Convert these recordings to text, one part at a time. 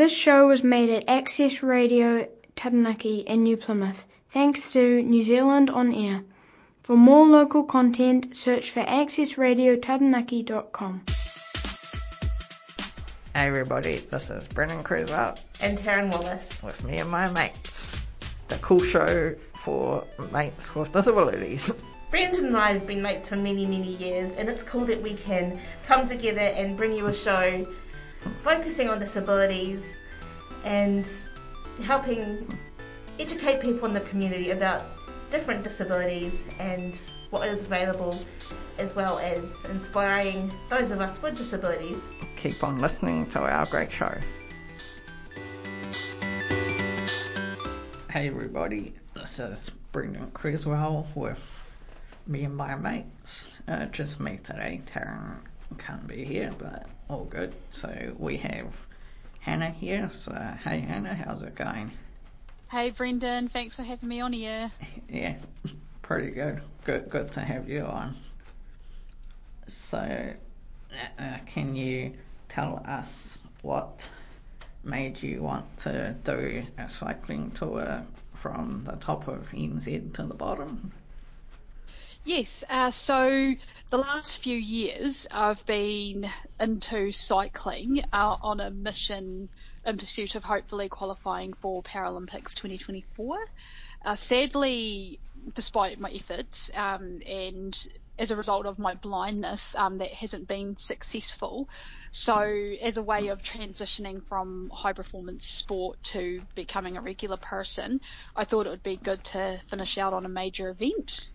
This show was made at Access Radio Taranaki in New Plymouth, thanks to New Zealand On Air. For more local content, search for accessradiotaranaki.com. Hey everybody, this is Brendan Creswell And Taryn Wallace. with me and my mates. The cool show for mates with disabilities. Brendan and I have been mates for many, many years, and it's cool that we can come together and bring you a show focusing on disabilities and helping educate people in the community about different disabilities and what is available, as well as inspiring those of us with disabilities. Keep on listening to our great show. Hey everybody, this is Brendan Creswell with me and my mates. Uh, just me today. Taryn can't be here, but all good. So we have Hannah here. So hey Hannah, how's it going? Hey Brendan, thanks for having me on here. Yeah, pretty good. Good, good to have you on. So, uh, uh, can you tell us what made you want to do a cycling tour from the top of NZ to the bottom? Yes, uh, so the last few years I've been into cycling uh, on a mission in pursuit of hopefully qualifying for Paralympics 2024. Uh, sadly, despite my efforts um, and as a result of my blindness, um, that hasn't been successful. So, as a way of transitioning from high performance sport to becoming a regular person, I thought it would be good to finish out on a major event.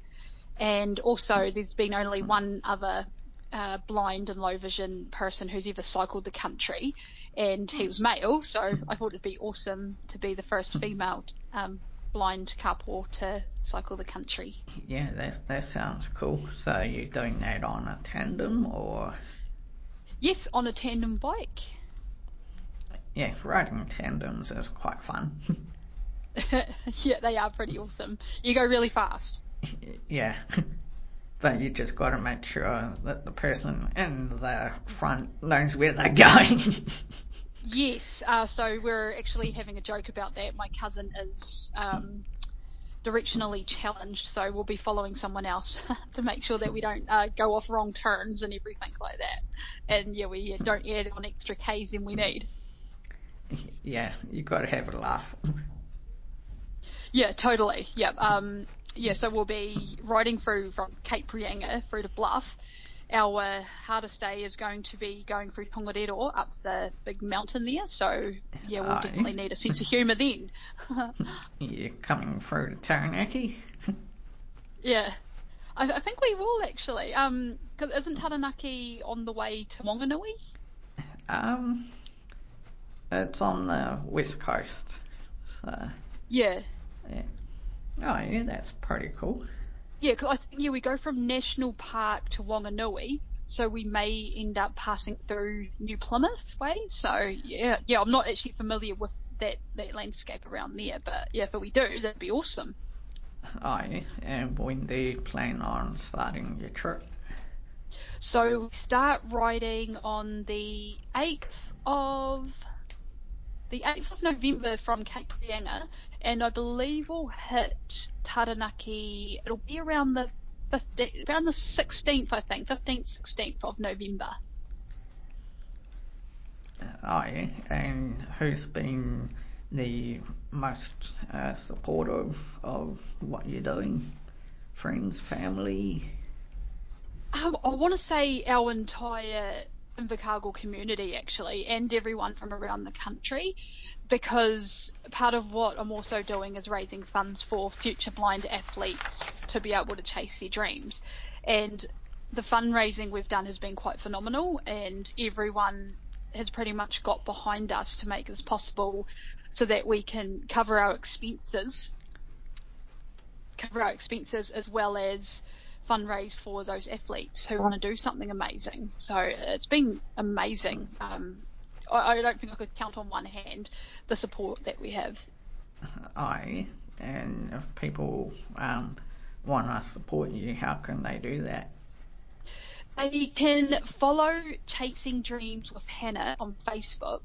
And also, there's been only one other uh, blind and low vision person who's ever cycled the country, and he was male, so I thought it'd be awesome to be the first female um, blind couple to cycle the country. Yeah, that that sounds cool. So you're doing that on a tandem or Yes, on a tandem bike. yeah, riding tandems is quite fun. yeah, they are pretty awesome. You go really fast. yeah. But you just got to make sure that the person in the front knows where they're going. Yes, uh, so we're actually having a joke about that. My cousin is um, directionally challenged, so we'll be following someone else to make sure that we don't uh, go off wrong turns and everything like that. And yeah, we don't add on extra Ks than we need. yeah, you got to have a laugh. Yeah, totally. Yeah. Um, yeah, so we'll be riding through from Cape Reinga through to Bluff. Our uh, hardest day is going to be going through Tongariro up the big mountain there. So yeah, we'll Aye. definitely need a sense of humour then. You're coming through to Taranaki. yeah. I, I think we will actually. Um, cause isn't Taranaki on the way to Wanganui? Um, it's on the west coast. So, Yeah. yeah. Oh, yeah, that's pretty cool. Yeah, 'cause I think yeah we go from National Park to Wanganui, so we may end up passing through New Plymouth way. So yeah, yeah, I'm not actually familiar with that that landscape around there, but yeah, if we do, that'd be awesome. Oh, Aye. And when do you plan on starting your trip? So we start riding on the 8th of the 8th of November from Cape Reinga, and I believe we'll hit Taranaki. It'll be around the 15th, around the 16th, I think, 15th, 16th of November. Oh, yeah. And who's been the most uh, supportive of what you're doing? Friends, family? Um, I want to say our entire Invercargill community actually, and everyone from around the country, because part of what I'm also doing is raising funds for future blind athletes to be able to chase their dreams. And the fundraising we've done has been quite phenomenal, and everyone has pretty much got behind us to make this possible so that we can cover our expenses cover our expenses as well as fundraise for those athletes who want to do something amazing. So it's been amazing. Um, I, I don't think I could count on one hand the support that we have. I and if people um, want to support you, how can they do that? They can follow Chasing Dreams with Hannah on Facebook,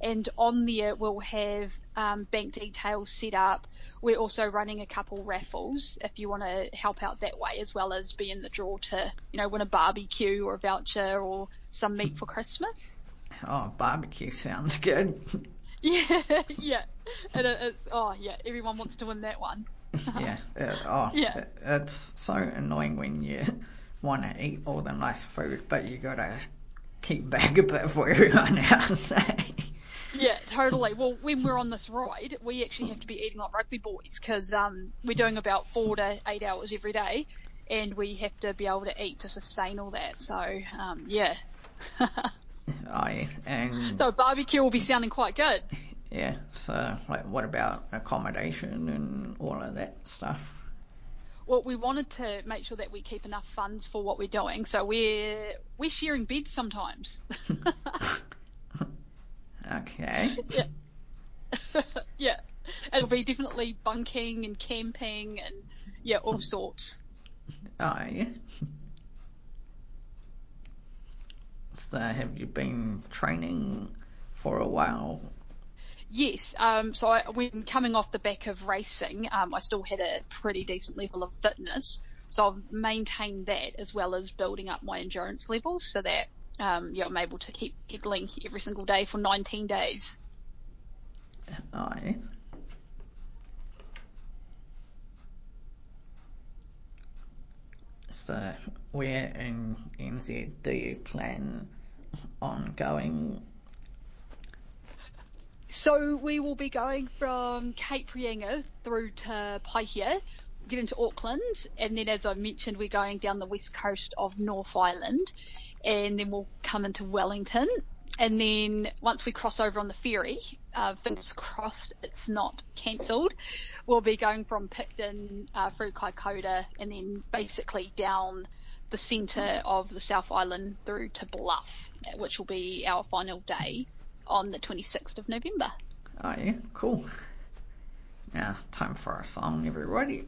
and on there we'll have um, bank details set up. We're also running a couple raffles if you want to help out that way, as well as be in the draw to, you know, win a barbecue or a voucher or some meat for Christmas. Oh, barbecue sounds good. Yeah, yeah. It, it, oh, yeah, everyone wants to win that one. yeah. It, oh, Yeah. it- it's so annoying when you want to eat all the nice food, but you gotta keep back a bit for everyone else. eh? Yeah, totally. Well, when we're on this ride, we actually have to be eating like rugby boys because um, we're doing about four to eight hours every day, and we have to be able to eat to sustain all that. So, um, yeah. oh, yeah. And so barbecue will be sounding quite good. yeah, so like, what about accommodation and all of that stuff? Well, we wanted to make sure that we keep enough funds for what we're doing, so we're we're sharing beds sometimes. Okay. yeah. yeah. It'll be definitely bunking and camping and yeah, all sorts. Oh, yeah. So have you been training for a while? Yes, um, so I, when coming off the back of racing, um, I still had a pretty decent level of fitness. So I've maintained that as well as building up my endurance levels so that um, yeah, I'm able to keep pedaling every single day for 19 days. Yeah. So where in NZ do you plan on going? So we will be going from Cape Reinga through to Paihia, get into Auckland, and then as I mentioned, we're going down the west coast of North Island, and then we'll come into Wellington, and then once we cross over on the ferry, uh, fingers crossed it's not cancelled, we'll be going from Picton uh, through Kaikoura, and then basically down the centre of the South Island through to Bluff, which will be our final day on the 26th of November. Oh yeah, cool. Now, time for our song, everybody.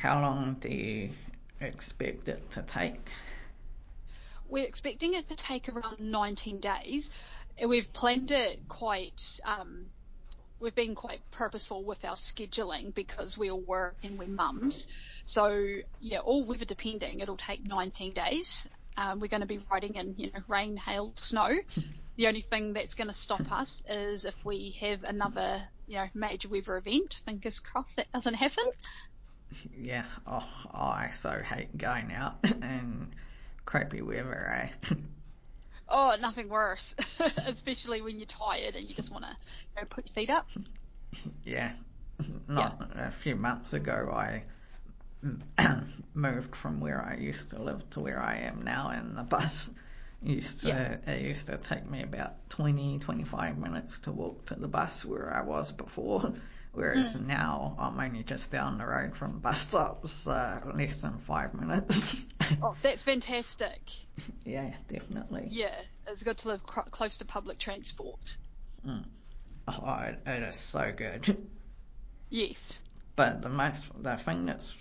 How long do you expect it to take? We're expecting it to take around 19 days. We've planned it quite, um, we've been quite purposeful with our scheduling because we all work and we're mums. So yeah, all weather depending, it'll take 19 days. Um, we're going to be riding in, you know, rain, hail, snow. the only thing that's going to stop us is if we have another, you know, major weather event. Fingers crossed that doesn't happen. Yeah, oh, I so hate going out and crappy weather, eh? Oh, nothing worse, especially when you're tired and you just want to go put your feet up. yeah, not a few months ago I moved from where I used to live to where I am now, and the bus used to Yeah. it used to take me about 20, 25 minutes to walk to the bus where I was before. Whereas Mm. now I'm only just down the road from bus stops, so less than five minutes. Oh, that's fantastic. yeah, definitely. Yeah, it's good to live cr- close to public transport. Oh, it, it is so good. Yes. But the most, the thing that's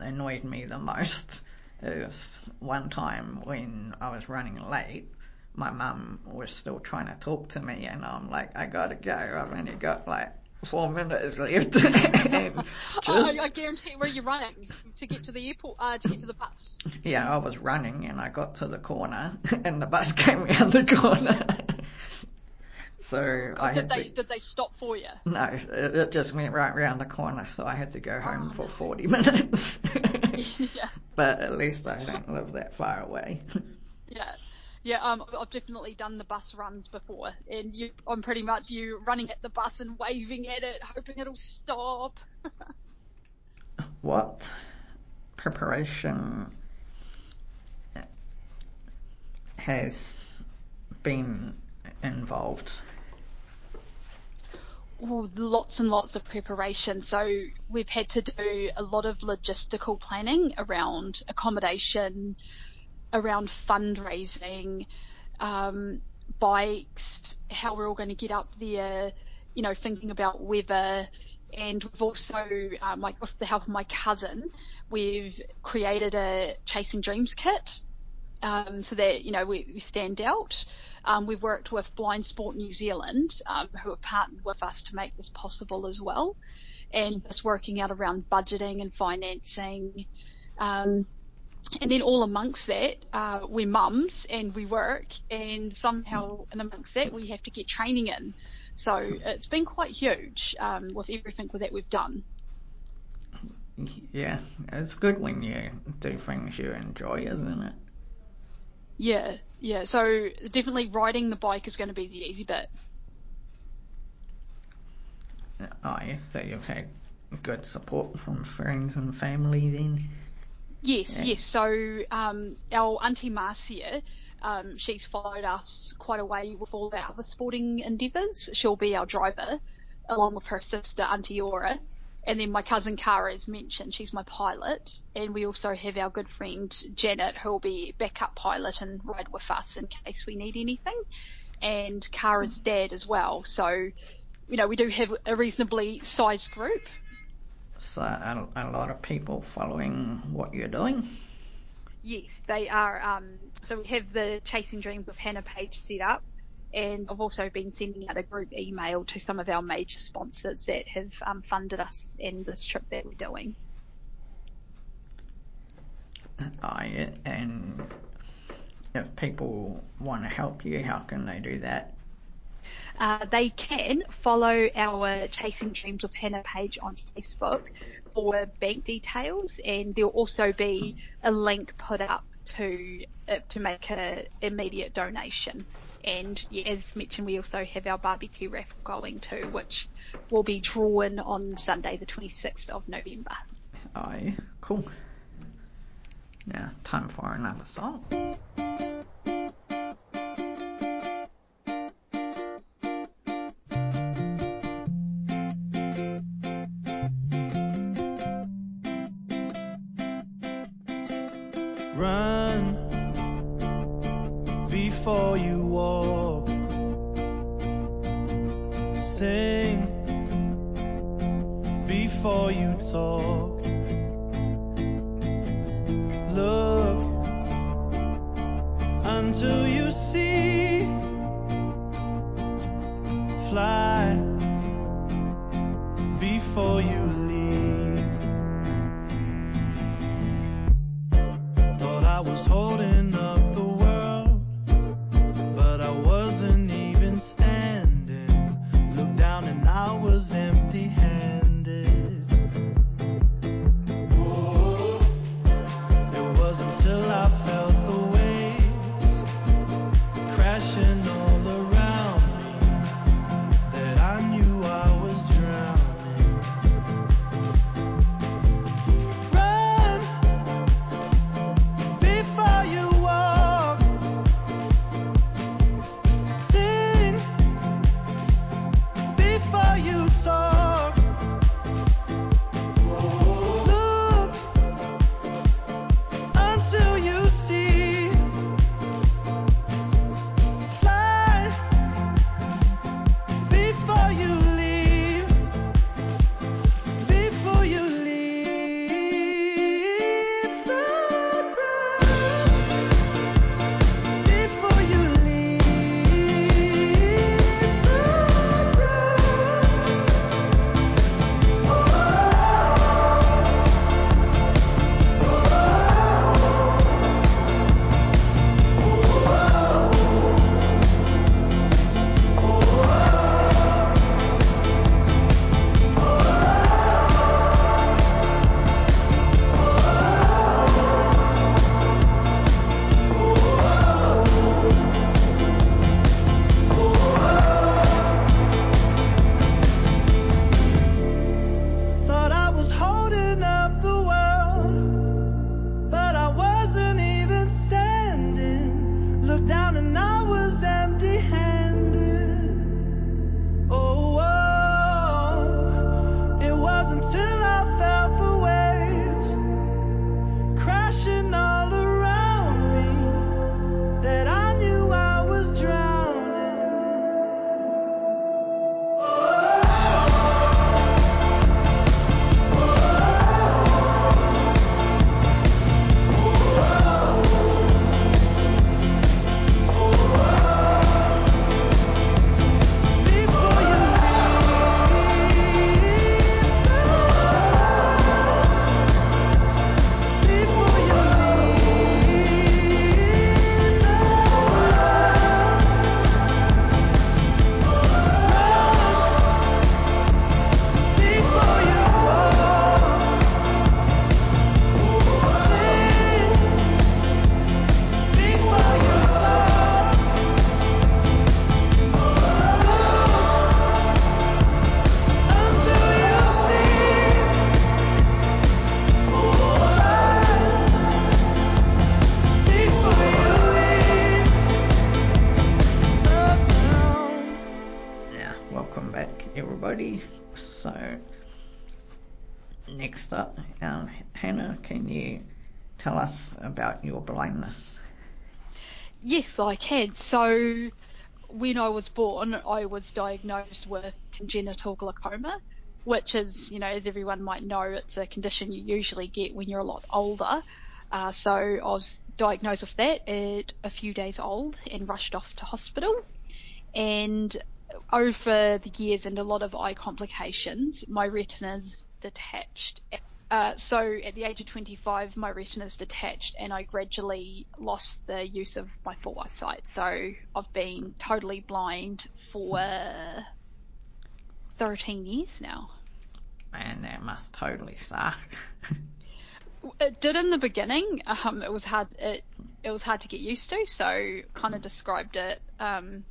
annoyed me the most is one time when I was running late, my mum was still trying to talk to me, and I'm like, I gotta go. I've only got like four minutes left. and just, I, I guarantee where you're running to get to the airport, uh, to get to the bus. yeah, I was running, and I got to the corner, and the bus came around the corner. so I did they to. did they stop for you? No, it, it just went right round the corner, so I had to go home Oh, for no. 40 minutes. yeah. but at least I don't live that far away. Yeah. Yeah, um, I've definitely done the bus runs before, and you, I'm pretty much you running at the bus and waving at it, hoping it'll stop. what preparation has been involved? Oh, lots and lots of preparation. So we've had to do a lot of logistical planning around accommodation, around fundraising, um, bikes, how we're all going to get up there, you know, thinking about weather. And we've also, um, like with the help of my cousin, we've created a Chasing Dreams kit um, so that you know we, we stand out. Um, we've worked with Blind Sport New Zealand, um, who have partnered with us to make this possible as well, and just working out around budgeting and financing. Um, and then all amongst that, uh, we're mums and we work, and somehow in amongst that we have to get training in. So it's been quite huge um, with everything that we've done. Yeah, it's good when you do things you enjoy, isn't it? Yeah, yeah. So definitely riding the bike is going to be the easy bit. Oh, yeah, so you've had good support from friends and family then? Yes, yes. So um, our auntie Marcia, um, she's followed us quite a way with all our other sporting endeavours. She'll be our driver, along with her sister Auntie Aura. And then my cousin Cara, as mentioned, she's my pilot. And we also have our good friend Janet, who'll be backup pilot and ride with us in case we need anything. And Cara's dad as well. So, you know, we do have a reasonably sized group. So a, a lot of people following what you're doing? Yes, they are. Um, so we have the Chasing Dreams with Hannah page set up, and I've also been sending out a group email to some of our major sponsors that have um, funded us in this trip that we're doing. Yeah, and if people want to help you, how can they do that? Uh, they can follow our Chasing Dreams with Hannah page on Facebook for bank details, and there'll also be a link put up to uh, to make a immediate donation. And yeah, as mentioned, we also have our barbecue raffle going too, which will be drawn on Sunday, the 26th of November. Yeah, cool. Now, time for another song. before you walk. Sing before you talk. About your blindness? Yes, I can. So, when I was born, I was diagnosed with congenital glaucoma, which is, you know, as everyone might know, it's a condition you usually get when you're a lot older. Uh, so I was diagnosed with that at a few days old and rushed off to hospital. And over the years and a lot of eye complications, my retina's detached. Uh, so at the age of 25, my retina's detached and I gradually lost the use of my full eyesight. So I've been totally blind for 13 years now. Man, that must totally suck. It did in the beginning. Um, it was hard. It it was hard to get used to. So kind of described it. Um,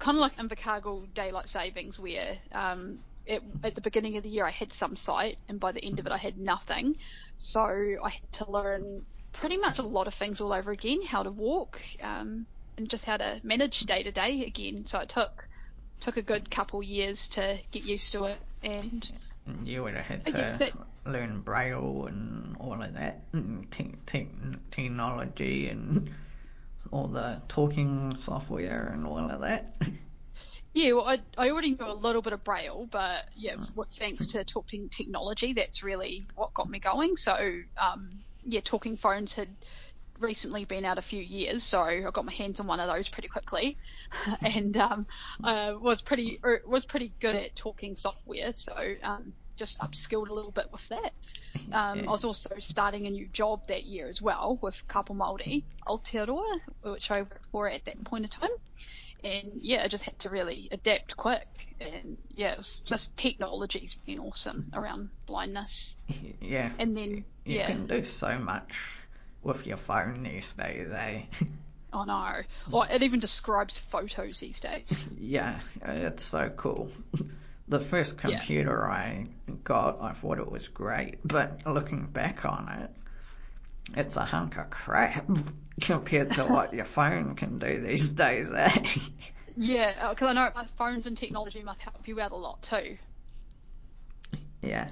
kind of like Invercargill daylight savings, where um, it, at the beginning of the year I had some sight, and by the end of it I had nothing. So I had to learn pretty much a lot of things all over again, how to walk, um, and just how to manage day to day again. So it took took a good couple years to get used to it, and you would have had to that- learn braille and all of that, and te- te- technology and all the talking software and all of that. Yeah, well, I, I already knew a little bit of Braille, but yeah, thanks to talking technology, that's really what got me going. So, um, yeah, talking phones had recently been out a few years, so I got my hands on one of those pretty quickly, and um, uh, was pretty er, was pretty good at talking software. So um, just upskilled a little bit with that. Um, I was also starting a new job that year as well with Kapo Māori, Aotearoa, which I worked for at that point in time. And yeah, I just had to really adapt quick. And yeah, it was just technology's been awesome around blindness. Yeah. And then, you yeah. can do so much with your phone these days, eh? Oh no. Well, it even describes photos these days. yeah, it's so cool. The first Yeah. computer I got, I thought it was great, but looking back on it, it's a hunk of crap compared to what your phone can do these days, eh? Yeah, because I know uh, phones and technology must help you out a lot too. yeah.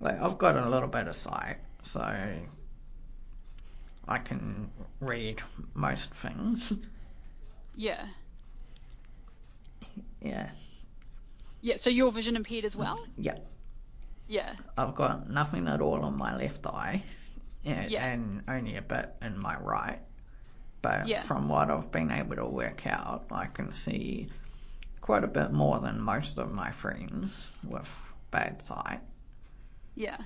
Like, I've got a little bit of sight, so I can read most things. Yeah. Yeah. Yeah, so you're vision impaired as well? Yeah. Yeah. I've got nothing at all on my left eye, and, Yeah. and only a bit in my right. But Yeah. from what I've been able to work out, I can see quite a bit more than most of my friends with bad sight. Yeah.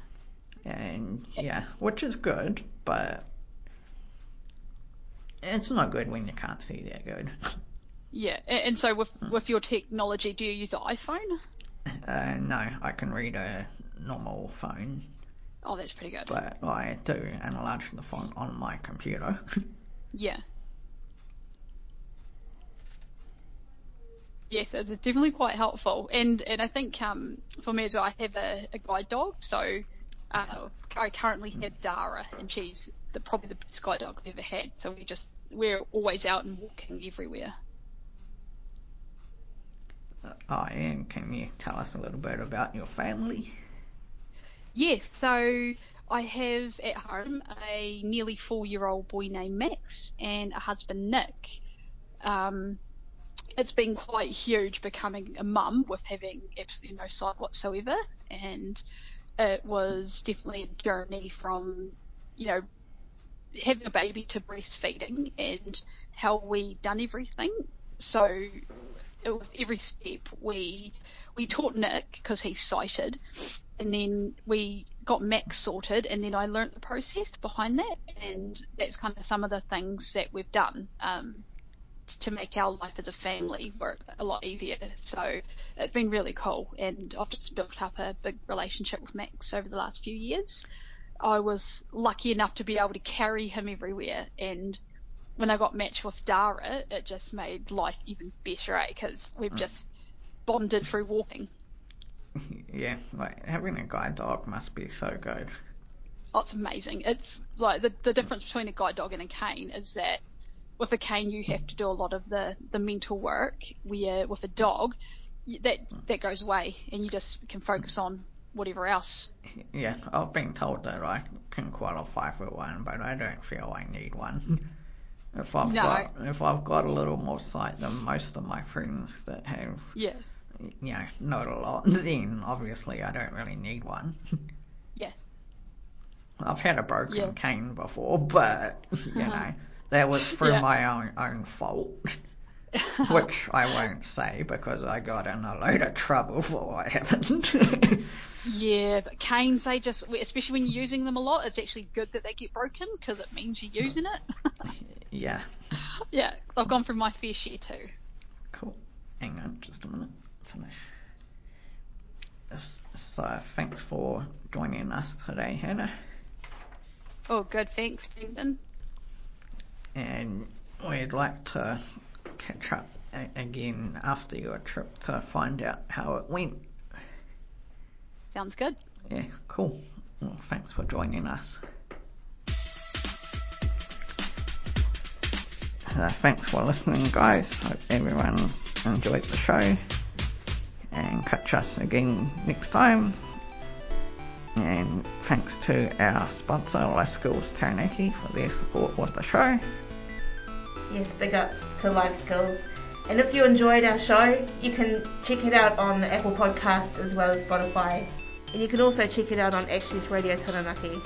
And yeah, which is good, but it's not good when you can't see that good. Yeah. And so with with your technology, do you use an iPhone? Uh, no, I can read a normal phone, Oh, that's pretty good. but I do enlarge the font on my computer. Yeah. Yes, it's definitely quite helpful, and and I think um for me as well, I have a, a guide dog, so uh, I currently have Dara, and she's the, probably the best guide dog I've ever had. So we just we're always out and walking everywhere. Oh, and can you tell us a little bit about your family? Yes, so I have at home a nearly four-year-old boy named Max and a husband Nick. Um, it's been quite huge becoming a mum with having absolutely no sight whatsoever, and it was definitely a journey from, you know, having a baby to breastfeeding and how we done everything. So it was every step we we taught Nick because he's sighted, and then we got Max sorted, and then I learnt the process behind that, and that's kind of some of the things that we've done um, to make our life as a family work a lot easier. So it's been really cool, and I've just built up a big relationship with Max over the last few years. I was lucky enough to be able to carry him everywhere, and when I got matched with Dara, it just made life even better, eh? Because we've just bonded through walking. yeah, like having a guide dog must be so good. Oh, it's amazing. It's like the the difference between a guide dog and a cane is that with a cane you have to do a lot of the the mental work. Where with a dog, that that goes away and you just can focus on whatever else. Yeah, I've been told that I can qualify for one, but I don't feel I need one. If I've No. got if I've got a little more sight than most of my friends that have, Yeah, you know, not a lot, then obviously I don't really need one. yeah, I've had a broken Yeah. cane before, but you know, that was through Yeah. my own own fault. Which I won't say because I got in a load of trouble for what happened. yeah. But canes, they just especially when you're using them a lot, it's actually good that they get broken because it means you're using it. yeah. yeah, I've gone through my fair share too. Cool. Hang on just a minute. Finish. So thanks for joining us today, Hannah. Oh, good. Thanks, Brendan. And we'd like to catch up a- again after your trip to find out how it went. Sounds good. Yeah, cool. Well, thanks for joining us. Uh, thanks for listening, guys. Hope everyone enjoyed the show. And catch us again next time. And thanks to our sponsor, Life Skills Taranaki, for their support with the show. Yes, big ups to Life Skills. And if you enjoyed our show, you can check it out on Apple Podcasts as well as Spotify. And you can also check it out on Access Radio Taranaki.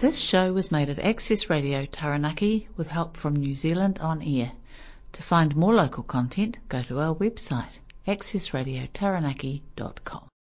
This show was made at Access Radio Taranaki with help from New Zealand On Air. To find more local content, go to our website accessradiotaranaki.com.